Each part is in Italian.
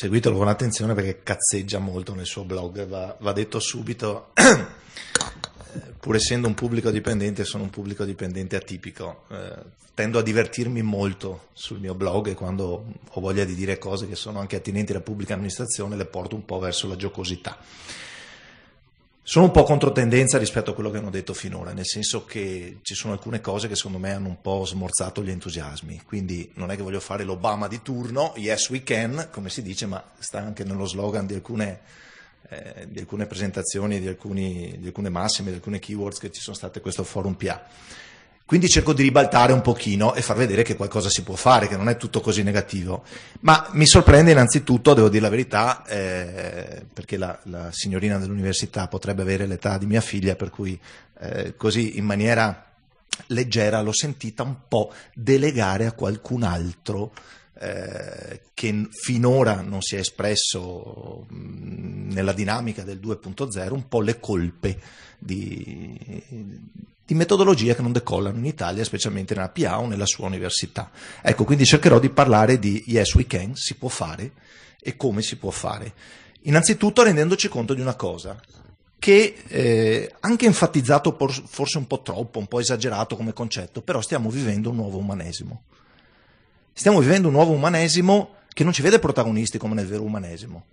seguitelo con attenzione perché cazzeggia molto nel suo blog, va, va detto subito. Pur essendo un pubblico dipendente, sono un pubblico dipendente atipico. Eh, tendo a divertirmi molto sul mio blog e quando ho voglia di dire cose che sono anche attinenti alla pubblica amministrazione le porto un po' verso la giocosità. Sono un po' controtendenza rispetto a quello che hanno detto finora, nel senso che ci sono alcune cose che secondo me hanno un po' smorzato gli entusiasmi, quindi non è che voglio fare l'Obama di turno, yes we can, come si dice, ma sta anche nello slogan di alcune, eh, di alcune presentazioni, di, alcuni, di, alcune massime, di alcune keywords che ci sono state a questo forum PA. Quindi cerco di ribaltare un pochino e far vedere che qualcosa si può fare, che non è tutto così negativo. Ma mi sorprende innanzitutto, devo dire la verità, eh, perché la, la, signorina dell'università potrebbe avere l'età di mia figlia, per cui eh, così in maniera leggera l'ho sentita un po' delegare a qualcun altro eh, che finora non si è espresso mh, nella dinamica del 2.0 un po' le colpe di, di metodologie che non decollano in Italia, specialmente nella PA o nella sua università. Ecco, quindi cercherò di parlare di yes we can, si può fare e come si può fare. Innanzitutto rendendoci conto di una cosa, che eh, anche enfatizzato forse un po' troppo, un po' esagerato come concetto, però stiamo vivendo un nuovo umanesimo. Stiamo vivendo un nuovo umanesimo che non ci vede protagonisti come nel vero umanesimo,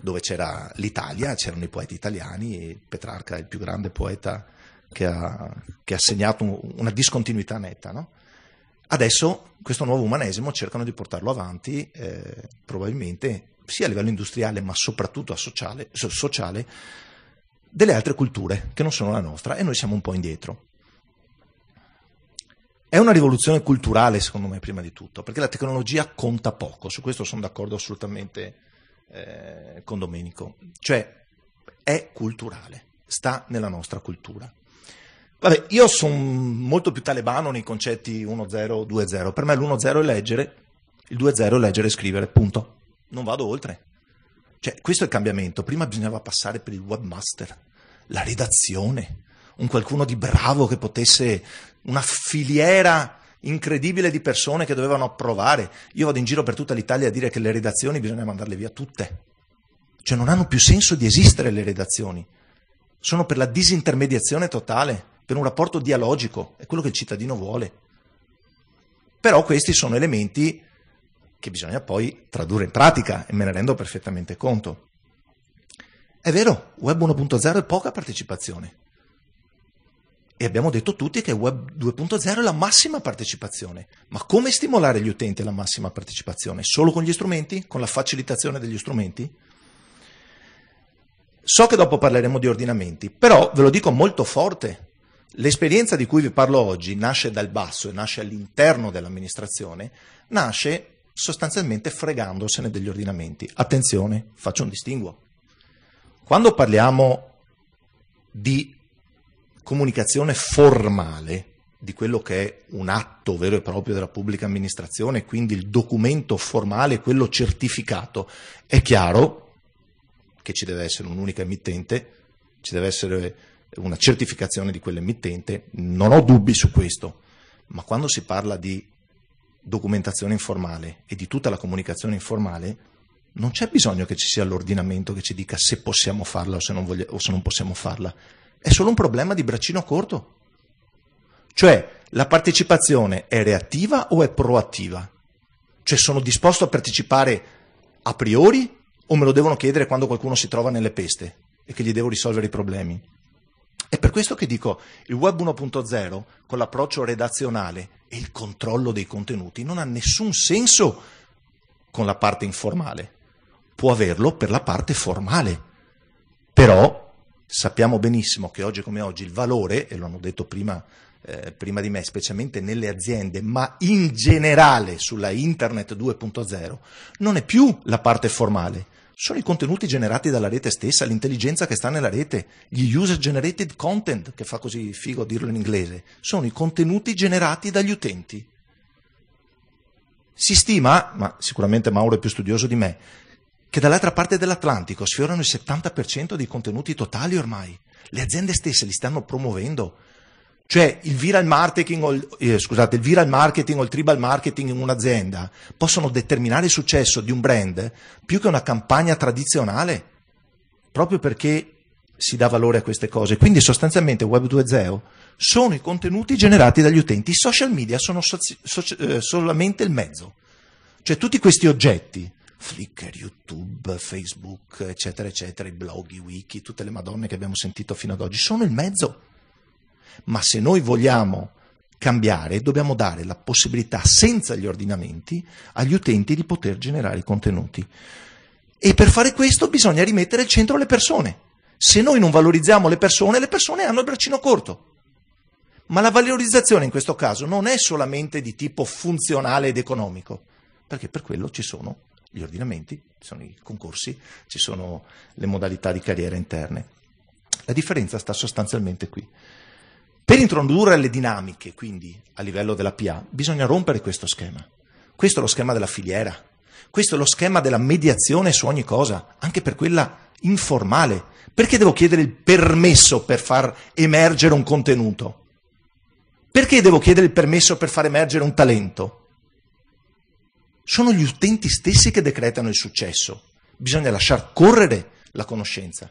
dove c'era l'Italia, c'erano i poeti italiani, Petrarca è il più grande poeta che ha, che ha segnato una discontinuità netta. No? Adesso questo nuovo umanesimo cercano di portarlo avanti, eh, probabilmente sia a livello industriale ma soprattutto sociale, sociale, delle altre culture che non sono la nostra e noi siamo un po' indietro. È una rivoluzione culturale, secondo me, prima di tutto, perché la tecnologia conta poco, su questo sono d'accordo assolutamente eh, con Domenico, cioè è culturale, sta nella nostra cultura. Vabbè, io sono molto più talebano nei concetti 1-0, 2-0. Per me l'1-0 è leggere, il 2-0 è leggere e scrivere, punto. Non vado oltre. Cioè, questo è il cambiamento. Prima bisognava passare per il webmaster, la redazione, un qualcuno di bravo che potesse, una filiera incredibile di persone che dovevano approvare. Io vado in giro per tutta l'Italia a dire che le redazioni bisogna mandarle via tutte. Cioè non hanno più senso di esistere le redazioni. Sono per la disintermediazione totale per un rapporto dialogico, è quello che il cittadino vuole. Però questi sono elementi che bisogna poi tradurre in pratica e me ne rendo perfettamente conto. È vero, Web 1.0 è poca partecipazione. E abbiamo detto tutti che Web 2.0 è la massima partecipazione. Ma come stimolare gli utenti alla massima partecipazione? Solo con gli strumenti? Con la facilitazione degli strumenti? So che dopo parleremo di ordinamenti, però ve lo dico molto forte. L'esperienza di cui vi parlo oggi nasce dal basso e nasce all'interno dell'amministrazione, nasce sostanzialmente fregandosene degli ordinamenti. Attenzione, faccio un distinguo. Quando parliamo di comunicazione formale, di quello che è un atto vero e proprio della pubblica amministrazione, quindi il documento formale, quello certificato, è chiaro che ci deve essere un'unica emittente, ci deve essere una certificazione di quell'emittente, non ho dubbi su questo, ma quando si parla di documentazione informale e di tutta la comunicazione informale, non c'è bisogno che ci sia l'ordinamento che ci dica se possiamo farla o se non, voglia, o se non possiamo farla. È solo un problema di braccino corto. Cioè, la partecipazione è reattiva o è proattiva? Cioè, sono disposto a partecipare a priori o me lo devono chiedere quando qualcuno si trova nelle peste e che gli devo risolvere i problemi? È per questo che dico il web 1.0 con l'approccio redazionale e il controllo dei contenuti non ha nessun senso con la parte informale. Può averlo per la parte formale. Però sappiamo benissimo che oggi come oggi il valore, e lo hanno detto prima, eh, prima di me, specialmente nelle aziende, ma in generale sulla Internet 2.0, non è più la parte formale, sono i contenuti generati dalla rete stessa, l'intelligenza che sta nella rete, gli user generated content, che fa così figo dirlo in inglese, sono i contenuti generati dagli utenti. Si stima, ma sicuramente Mauro è più studioso di me, che dall'altra parte dell'Atlantico sfiorano il 70% dei contenuti totali ormai. Le aziende stesse li stanno promuovendo. Cioè il viral marketing o eh, scusate, il viral marketing o il tribal marketing in un'azienda possono determinare il successo di un brand più che una campagna tradizionale, proprio perché si dà valore a queste cose. Quindi sostanzialmente Web 2.0 sono i contenuti generati dagli utenti, i social media sono soci- soci- eh, solamente il mezzo. Cioè tutti questi oggetti, Flickr, YouTube, Facebook, eccetera, eccetera, i blog, i wiki, tutte le madonne che abbiamo sentito fino ad oggi, sono il mezzo. Ma se noi vogliamo cambiare, dobbiamo dare la possibilità, senza gli ordinamenti, agli utenti di poter generare contenuti. E per fare questo bisogna rimettere al centro le persone. Se noi non valorizziamo le persone, le persone hanno il braccino corto. Ma la valorizzazione in questo caso non è solamente di tipo funzionale ed economico, perché per quello ci sono gli ordinamenti, ci sono i concorsi, ci sono le modalità di carriera interne. La differenza sta sostanzialmente qui. Per introdurre le dinamiche, quindi a livello della PA, bisogna rompere questo schema. Questo è lo schema della filiera, questo è lo schema della mediazione su ogni cosa, anche per quella informale. Perché devo chiedere il permesso per far emergere un contenuto? Perché devo chiedere il permesso per far emergere un talento? Sono gli utenti stessi che decretano il successo. Bisogna lasciar correre la conoscenza.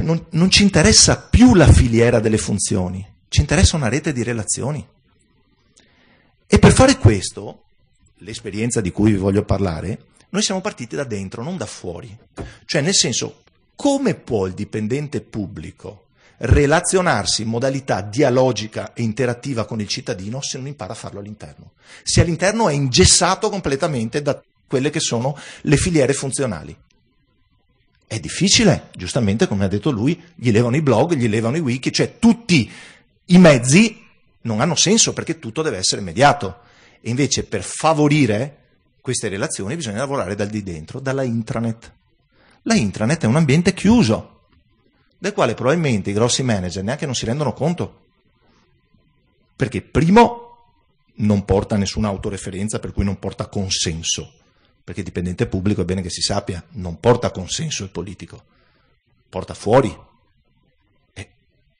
Non, non, ci interessa più la filiera delle funzioni, ci interessa una rete di relazioni. E per fare questo, l'esperienza di cui vi voglio parlare, noi siamo partiti da dentro, non da fuori. Cioè, nel senso, come può il dipendente pubblico relazionarsi in modalità dialogica e interattiva con il cittadino se non impara a farlo all'interno. Se all'interno è ingessato completamente da quelle che sono le filiere funzionali. È difficile, giustamente come ha detto lui, gli levano i blog, gli levano i wiki, cioè tutti i mezzi non hanno senso perché tutto deve essere mediato. E invece per favorire queste relazioni bisogna lavorare dal di dentro, dalla intranet. La intranet è un ambiente chiuso, del quale probabilmente i grossi manager neanche non si rendono conto. Perché primo non porta nessuna autoreferenza, per cui non porta consenso, perché dipendente pubblico è bene che si sappia, non porta consenso il politico, porta fuori. È,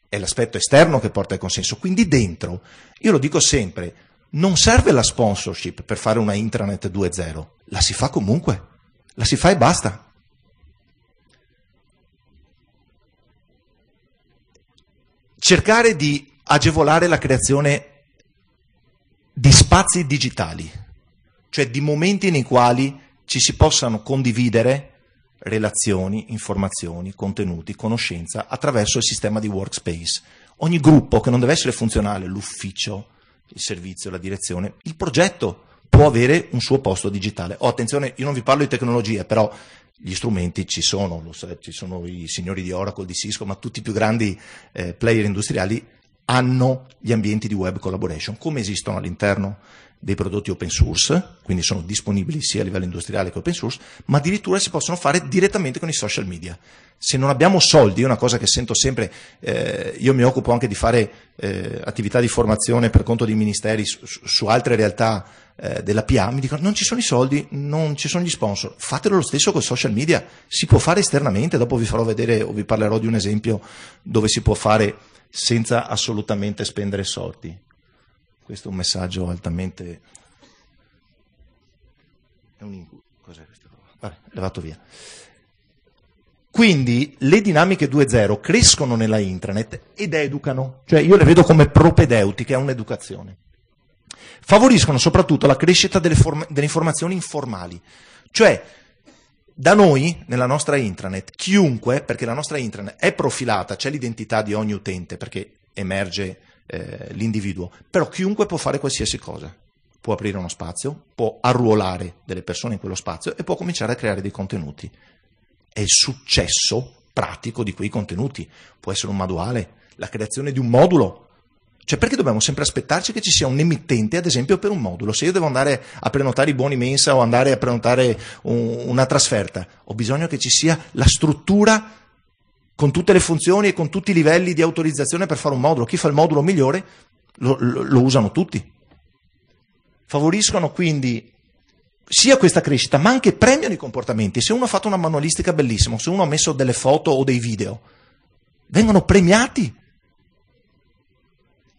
è l'aspetto esterno che porta il consenso. Quindi dentro, io lo dico sempre, non serve la sponsorship per fare una intranet 2.0, la si fa comunque, la si fa e basta. cercare di agevolare la creazione di spazi digitali, cioè di momenti nei quali ci si possano condividere relazioni, informazioni, contenuti, conoscenza attraverso il sistema di workspace. Ogni gruppo che non deve essere funzionale, l'ufficio, il servizio, la direzione, il progetto può avere un suo posto digitale. Oh, attenzione, io non vi parlo di tecnologia, però gli strumenti ci sono, so, ci sono i signori di Oracle, di Cisco, ma tutti i più grandi eh, player industriali hanno gli ambienti di web collaboration, come esistono all'interno dei prodotti open source, quindi sono disponibili sia a livello industriale che open source, ma addirittura si possono fare direttamente con i social media. Se non abbiamo soldi, è una cosa che sento sempre, eh, io mi occupo anche di fare eh, attività di formazione per conto dei ministeri su, su altre realtà eh, della PA, mi dicono non ci sono i soldi, non ci sono gli sponsor, fatelo lo stesso con social media, si può fare esternamente, dopo vi farò vedere o vi parlerò di un esempio dove si può fare senza assolutamente spendere soldi. Questo è un messaggio altamente... È un incubo. Cos'è questo? Vabbè, levato via. Quindi le dinamiche 2.0 crescono nella intranet ed educano, cioè io le vedo come propedeutiche a un'educazione. Favoriscono soprattutto la crescita delle, form- delle informazioni informali, cioè da noi, nella nostra intranet, chiunque, perché la nostra intranet è profilata, c'è l'identità di ogni utente, perché emerge eh, l'individuo, però chiunque può fare qualsiasi cosa. Può aprire uno spazio, può arruolare delle persone in quello spazio e può cominciare a creare dei contenuti. È il successo pratico di quei contenuti. Può essere un manuale, la creazione di un modulo. Cioè, perché dobbiamo sempre aspettarci che ci sia un emittente, ad esempio, per un modulo? Se io devo andare a prenotare i buoni mensa o andare a prenotare un, una trasferta, ho bisogno che ci sia la struttura con tutte le funzioni e con tutti i livelli di autorizzazione per fare un modulo. Chi fa il modulo migliore lo, lo, lo usano tutti. Favoriscono quindi sia questa crescita, ma anche premiano i comportamenti. Se uno ha fatto una manualistica bellissima, se uno ha messo delle foto o dei video, vengono premiati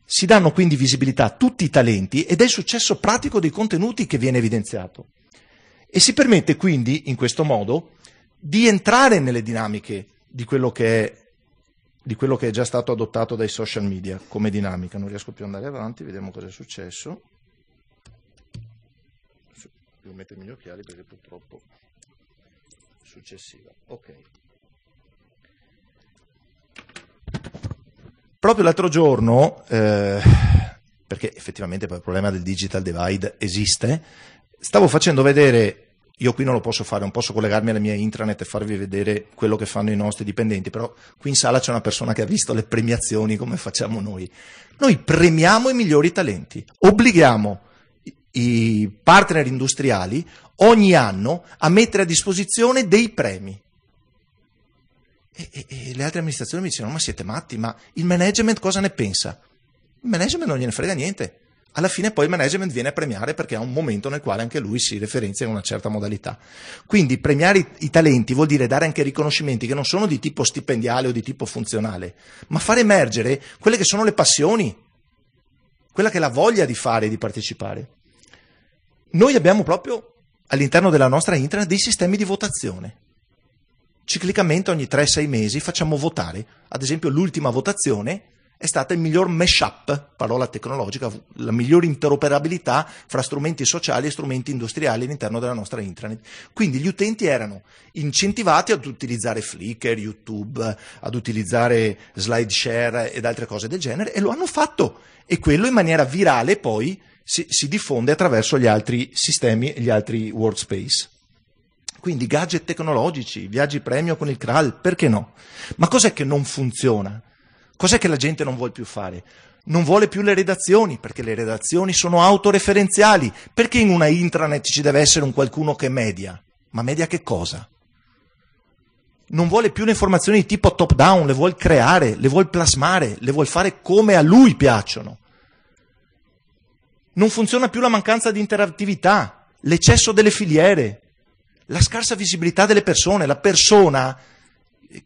Si danno quindi visibilità a tutti i talenti ed è il successo pratico dei contenuti che viene evidenziato. E si permette quindi, in questo modo, di entrare nelle dinamiche di quello che è, quello che è già stato adottato dai social media come dinamica. Non riesco più ad andare avanti, vediamo cosa è successo. Devo mettermi gli occhiali perché purtroppo successiva. Ok. Proprio l'altro giorno, eh, perché effettivamente poi il problema del digital divide esiste, stavo facendo vedere, io qui non lo posso fare, non posso collegarmi alla mia intranet e farvi vedere quello che fanno i nostri dipendenti, però qui in sala c'è una persona che ha visto le premiazioni come facciamo noi. Noi premiamo i migliori talenti, obblighiamo i partner industriali ogni anno a mettere a disposizione dei premi. E, e, e, le altre amministrazioni mi dicevano: Ma siete matti? Ma il management cosa ne pensa? Il management non gliene frega niente. Alla fine poi il management viene a premiare perché ha un momento nel quale anche lui si referenzia in una certa modalità. Quindi premiare i, i talenti vuol dire dare anche riconoscimenti che non sono di tipo stipendiale o di tipo funzionale, ma far emergere quelle che sono le passioni, quella che è la voglia di fare e di partecipare. Noi abbiamo proprio all'interno della nostra intranet dei sistemi di votazione ciclicamente ogni 3-6 mesi facciamo votare. Ad esempio l'ultima votazione è stata il miglior mashup, parola tecnologica, la migliore interoperabilità fra strumenti sociali e strumenti industriali all'interno della nostra intranet. Quindi gli utenti erano incentivati ad utilizzare Flickr, YouTube, ad utilizzare SlideShare ed altre cose del genere e lo hanno fatto e quello in maniera virale poi si, si diffonde attraverso gli altri sistemi, gli altri workspace. Quindi gadget tecnologici, viaggi premio con il Kral, perché no? Ma cos'è che non funziona? Cos'è che la gente non vuole più fare? Non vuole più le redazioni, perché le redazioni sono autoreferenziali. Perché in una intranet ci deve essere un qualcuno che media? Ma media che cosa? Non vuole più le informazioni di tipo top down, le vuole creare, le vuole plasmare, le vuole fare come a lui piacciono. Non funziona più la mancanza di interattività, l'eccesso delle filiere, la scarsa visibilità delle persone, la persona,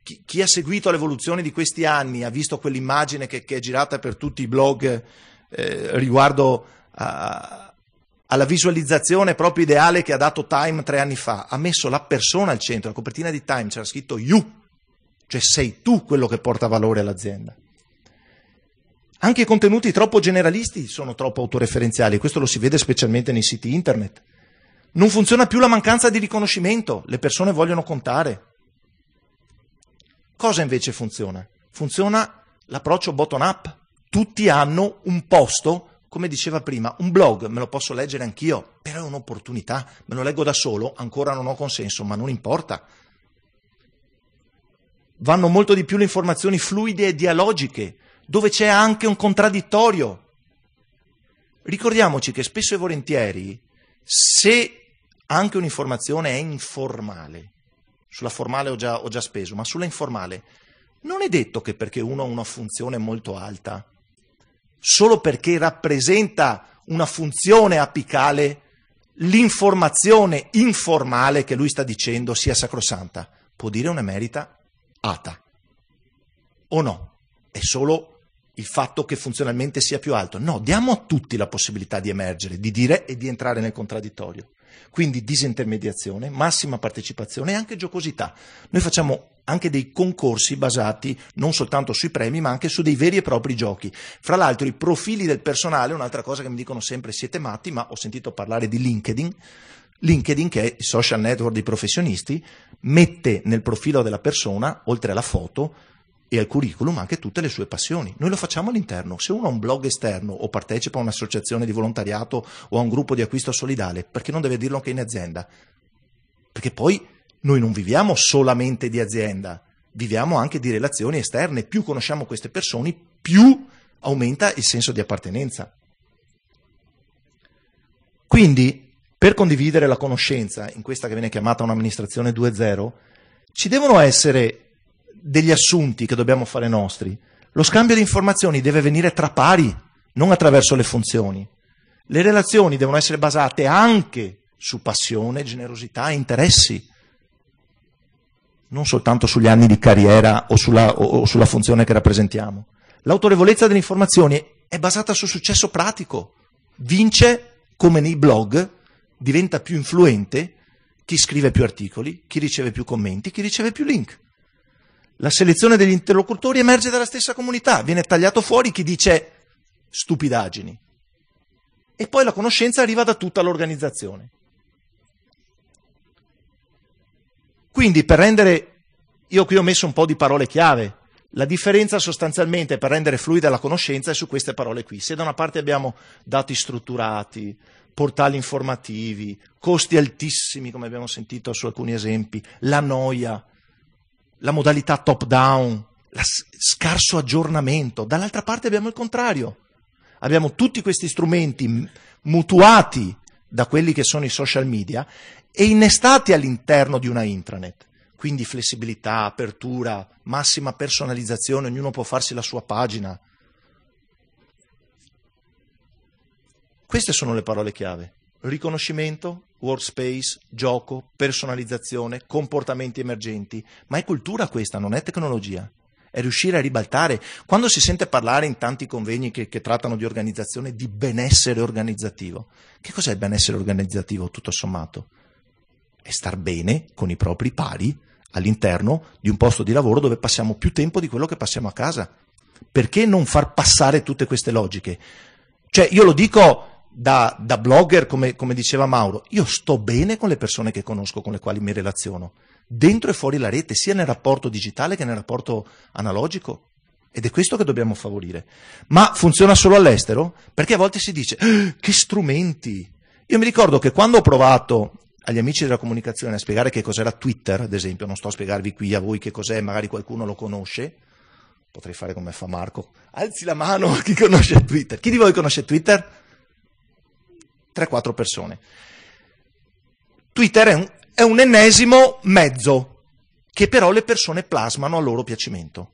chi, chi, ha seguito l'evoluzione di questi anni ha visto quell'immagine che, che è girata per tutti i blog eh, riguardo a, alla visualizzazione proprio ideale che ha dato Time tre anni fa, ha messo la persona al centro, la copertina di Time c'era scritto You, cioè sei tu quello che porta valore all'azienda. Anche i contenuti troppo generalisti sono troppo autoreferenziali, questo lo si vede specialmente nei siti internet. Non funziona più la mancanza di riconoscimento, le persone vogliono contare. Cosa invece funziona? Funziona l'approccio bottom up. Tutti hanno un posto, come diceva prima, un blog, me lo posso leggere anch'io, però è un'opportunità, me lo leggo da solo, ancora non ho consenso, ma non importa. Vanno molto di più le informazioni fluide e dialogiche, dove c'è anche un contraddittorio. Ricordiamoci che spesso e volentieri, se anche un'informazione è informale. Sulla formale ho già, ho già speso, ma sulla informale non è detto che perché uno ha una funzione molto alta, solo perché rappresenta una funzione apicale, l'informazione informale che lui sta dicendo sia sacrosanta. Può dire una merita ata. O no? È solo il fatto che funzionalmente sia più alto. No, diamo a tutti la possibilità di emergere, di dire e di entrare nel contraddittorio. Quindi disintermediazione, massima partecipazione e anche giocosità. Noi facciamo anche dei concorsi basati non soltanto sui premi, ma anche su dei veri e propri giochi. Fra l'altro i profili del personale, un'altra cosa che mi dicono sempre siete matti, ma ho sentito parlare di LinkedIn. LinkedIn, che è il social network dei professionisti, mette nel profilo della persona, oltre alla foto, e al curriculum anche tutte le sue passioni. Noi lo facciamo all'interno. Se uno ha un blog esterno o partecipa a un'associazione di volontariato o a un gruppo di acquisto solidale, perché non deve dirlo anche in azienda? Perché poi noi non viviamo solamente di azienda, viviamo anche di relazioni esterne. Più conosciamo queste persone, più aumenta il senso di appartenenza. Quindi, per condividere la conoscenza in questa che viene chiamata un'amministrazione 2.0, ci devono essere degli assunti che dobbiamo fare nostri. Lo scambio di informazioni deve avvenire tra pari, non attraverso le funzioni. Le relazioni devono essere basate anche su passione, generosità e interessi, non soltanto sugli anni di carriera o sulla, o sulla funzione che rappresentiamo. L'autorevolezza delle informazioni è basata sul successo pratico. Vince come nei blog, diventa più influente chi scrive più articoli, chi riceve più commenti, chi riceve più link. La selezione degli interlocutori emerge dalla stessa comunità, viene tagliato fuori chi dice stupidaggini. E poi la conoscenza arriva da tutta l'organizzazione. Quindi per rendere, io qui ho messo un po' di parole chiave, la differenza sostanzialmente per rendere fluida la conoscenza è su queste parole qui. Se da una parte abbiamo dati strutturati, portali informativi, costi altissimi, come abbiamo sentito su alcuni esempi, la noia, la modalità top-down, lo scarso aggiornamento, dall'altra parte abbiamo il contrario. Abbiamo tutti questi strumenti mutuati da quelli che sono i social media e innestati all'interno di una intranet. Quindi flessibilità, apertura, massima personalizzazione, ognuno può farsi la sua pagina. Queste sono le parole chiave. Riconoscimento, workspace, gioco, personalizzazione, comportamenti emergenti. Ma è cultura questa, non è tecnologia. È riuscire a ribaltare. Quando si sente parlare in tanti convegni che, che trattano di organizzazione di benessere organizzativo, che cos'è il benessere organizzativo tutto sommato? È star bene con i propri pari all'interno di un posto di lavoro dove passiamo più tempo di quello che passiamo a casa. Perché non far passare tutte queste logiche? Cioè, io lo dico da, da blogger, come, come, diceva Mauro, io sto bene con le persone che conosco, con le quali mi relaziono, dentro e fuori la rete, sia nel rapporto digitale che nel rapporto analogico. Ed è questo che dobbiamo favorire. Ma funziona solo all'estero? Perché a volte si dice, ah, che strumenti! Io mi ricordo che quando ho provato agli amici della comunicazione a spiegare che cos'era Twitter, ad esempio, non sto a spiegarvi qui a voi che cos'è, magari qualcuno lo conosce, potrei fare come fa Marco, alzi la mano chi conosce Twitter. Chi di voi conosce Twitter? 3-4 persone. Twitter è un, è un ennesimo mezzo che però le persone plasmano a loro piacimento.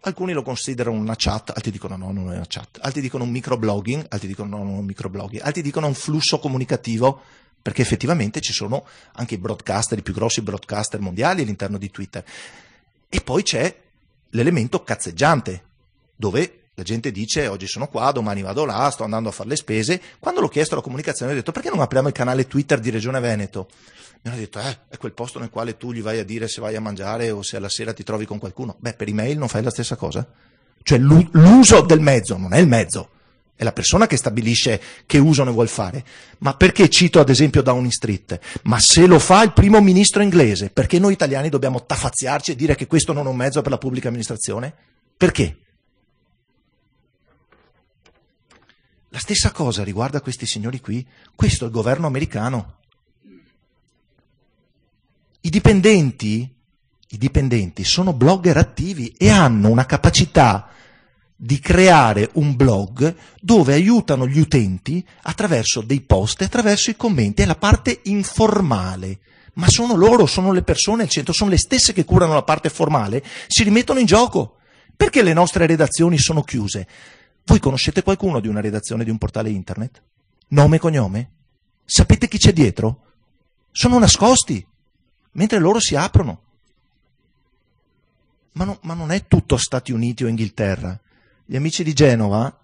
Alcuni lo considerano una chat, altri dicono no, non è una chat, altri dicono un microblogging, altri dicono no, non è un microblogging, altri dicono un flusso comunicativo perché effettivamente ci sono anche i broadcaster, i più grossi broadcaster mondiali all'interno di Twitter. E poi c'è l'elemento cazzeggiante, dove la gente dice oggi sono qua, domani vado là, sto andando a fare le spese. Quando l'ho chiesto alla comunicazione ho detto perché non apriamo il canale Twitter di Regione Veneto? Mi hanno detto eh, è quel posto nel quale tu gli vai a dire se vai a mangiare o se alla sera ti trovi con qualcuno. Beh, per email non fai la stessa cosa? Cioè l'uso del mezzo non è il mezzo, è la persona che stabilisce che uso ne vuol fare. Ma perché cito ad esempio Downing Street? Ma se lo fa il primo ministro inglese, perché noi italiani dobbiamo tafazziarci e dire che questo non è un mezzo per la pubblica amministrazione? Perché? La stessa cosa riguarda questi signori qui. Questo è il governo americano. I dipendenti, i dipendenti sono blogger attivi e hanno una capacità di creare un blog dove aiutano gli utenti attraverso dei post attraverso i commenti, è la parte informale. Ma sono loro, sono le persone al centro, sono le stesse che curano la parte formale, si rimettono in gioco. Perché le nostre redazioni sono chiuse? Voi conoscete qualcuno di una redazione di un portale internet? Nome e cognome? Sapete chi c'è dietro? Sono nascosti, mentre loro si aprono. Ma, no, ma non è tutto Stati Uniti o Inghilterra gli amici di Genova,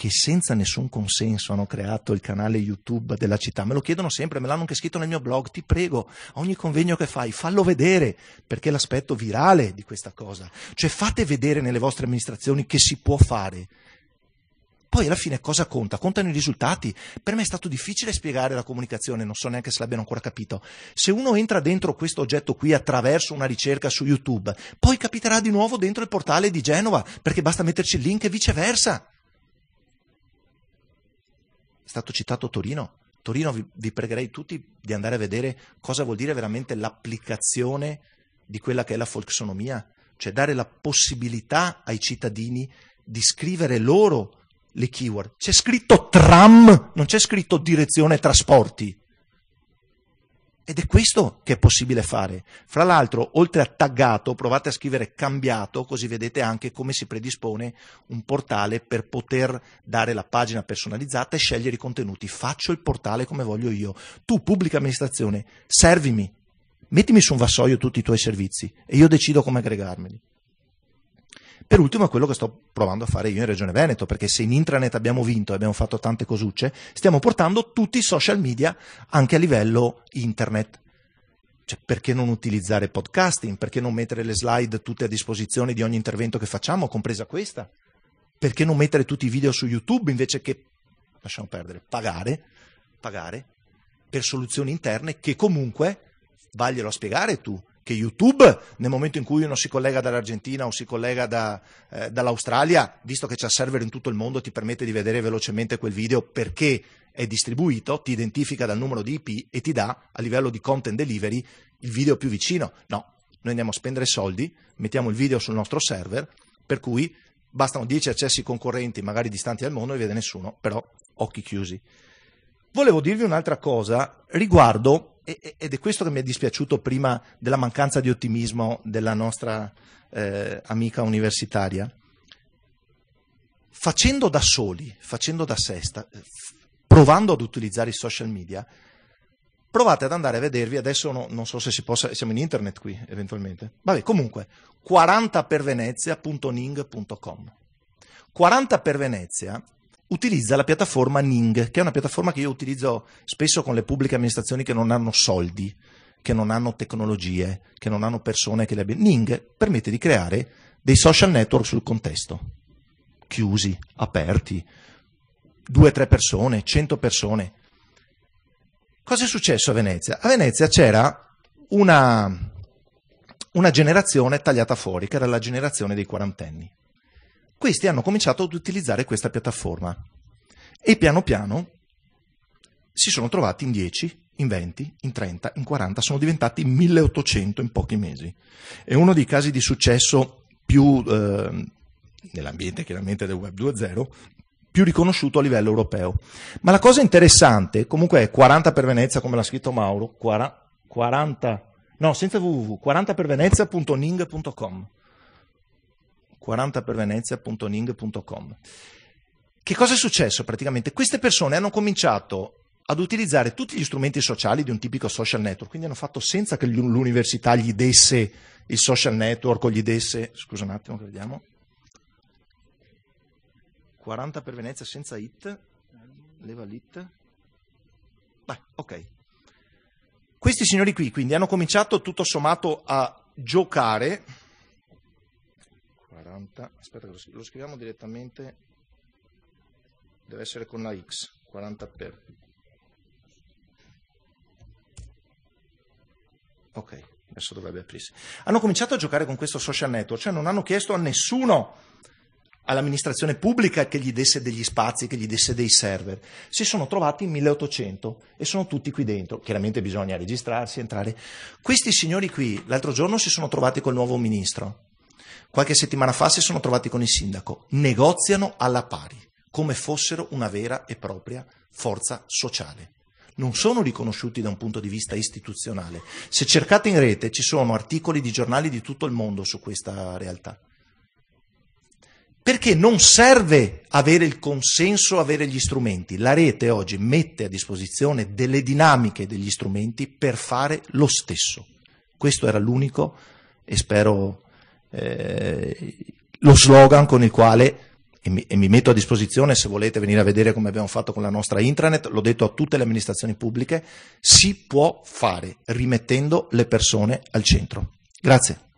che senza nessun consenso hanno creato il canale YouTube della città, me lo chiedono sempre, me l'hanno anche scritto nel mio blog, ti prego, ogni convegno che fai, fallo vedere, perché è l'aspetto virale di questa cosa. Cioè fate vedere nelle vostre amministrazioni che si può fare. Poi alla fine cosa conta? Contano i risultati. Per me è stato difficile spiegare la comunicazione, non so neanche se l'abbiano ancora capito. Se uno entra dentro questo oggetto qui attraverso una ricerca su YouTube, poi capiterà di nuovo dentro il portale di Genova, perché basta metterci il link e viceversa. Stato citato Torino. Torino vi, vi pregherei tutti di andare a vedere cosa vuol dire veramente l'applicazione di quella che è la folksonomia, cioè dare la possibilità ai cittadini di scrivere loro le keyword. C'è scritto tram, non c'è scritto direzione trasporti. Ed è questo che è possibile fare. Fra l'altro, oltre a taggato, provate a scrivere cambiato, così vedete anche come si predispone un portale per poter dare la pagina personalizzata e scegliere i contenuti. Faccio il portale come voglio io. Tu, pubblica amministrazione, servimi, mettimi su un vassoio tutti i tuoi servizi e io decido come aggregarmeli. Per ultimo è quello che sto provando a fare io in Regione Veneto, perché se in intranet abbiamo vinto e abbiamo fatto tante cosucce, stiamo portando tutti i social media anche a livello internet. Cioè, perché non utilizzare podcasting? Perché non mettere le slide tutte a disposizione di ogni intervento che facciamo, compresa questa? Perché non mettere tutti i video su YouTube invece che, lasciamo perdere, pagare, pagare per soluzioni interne che comunque, vaglielo a spiegare tu, che YouTube, nel momento in cui uno si collega dall'Argentina o si collega da, eh, dall'Australia, visto che c'è server in tutto il mondo, ti permette di vedere velocemente quel video perché è distribuito, ti identifica dal numero di IP e ti dà a livello di content delivery il video più vicino. No, noi andiamo a spendere soldi, mettiamo il video sul nostro server, per cui bastano 10 accessi concorrenti, magari distanti dal mondo, e vede nessuno, però occhi chiusi. Volevo dirvi un'altra cosa riguardo, ed è questo che mi è dispiaciuto prima della mancanza di ottimismo della nostra eh, amica universitaria. Facendo da soli, facendo da sesta, provando ad utilizzare i social media, provate ad andare a vedervi, adesso no, non so se si possa, siamo in internet qui eventualmente, vabbè comunque, 40pervenezia.ning.com 40 per Venezia utilizza la piattaforma Ning, che è una piattaforma che io utilizzo spesso con le pubbliche amministrazioni che non hanno soldi, che non hanno tecnologie, che non hanno persone che le abbiano. Ning permette di creare dei social network sul contesto, chiusi, aperti, due tre persone, cento persone. Cosa è successo a Venezia? A Venezia c'era una, una generazione tagliata fuori, che era la generazione dei quarantenni questi hanno cominciato ad utilizzare questa piattaforma e piano piano si sono trovati in 10, in 20, in 30, in 40, sono diventati 1800 in pochi mesi. È uno dei casi di successo più, eh, nell'ambiente chiaramente del Web 2.0, più riconosciuto a livello europeo. Ma la cosa interessante, comunque è 40 per Venezia, come l'ha scritto Mauro, 40, no, senza www, 40pervenezia.ning.com. 40pervenezia.ning.com. Che cosa è successo praticamente? Queste persone hanno cominciato ad utilizzare tutti gli strumenti sociali di un tipico social network, quindi hanno fatto senza che l'università gli desse il social network o gli desse, scusa un attimo che vediamo, 40 per Venezia senza it, leva l'it, beh, ok. Questi signori qui quindi hanno cominciato tutto sommato a giocare 40, aspetta lo scriviamo direttamente, deve essere con la X, 40 per. Ok, adesso dovrebbe aprirsi. Hanno cominciato a giocare con questo social network, cioè non hanno chiesto a nessuno all'amministrazione pubblica che gli desse degli spazi, che gli desse dei server. Si sono trovati in 1800 e sono tutti qui dentro. Chiaramente bisogna registrarsi, entrare. Questi signori qui l'altro giorno si sono trovati col nuovo ministro. Qualche settimana fa si sono trovati con il sindaco, negoziano alla pari, come fossero una vera e propria forza sociale. Non sono riconosciuti da un punto di vista istituzionale. Se cercate in rete ci sono articoli di giornali di tutto il mondo su questa realtà. Perché non serve avere il consenso, avere gli strumenti. La rete oggi mette a disposizione delle dinamiche degli strumenti per fare lo stesso. Questo era l'unico e spero eh, lo slogan con il quale, e mi, e mi, metto a disposizione se volete venire a vedere come abbiamo fatto con la nostra intranet, l'ho detto a tutte le amministrazioni pubbliche, si può fare rimettendo le persone al centro. Grazie.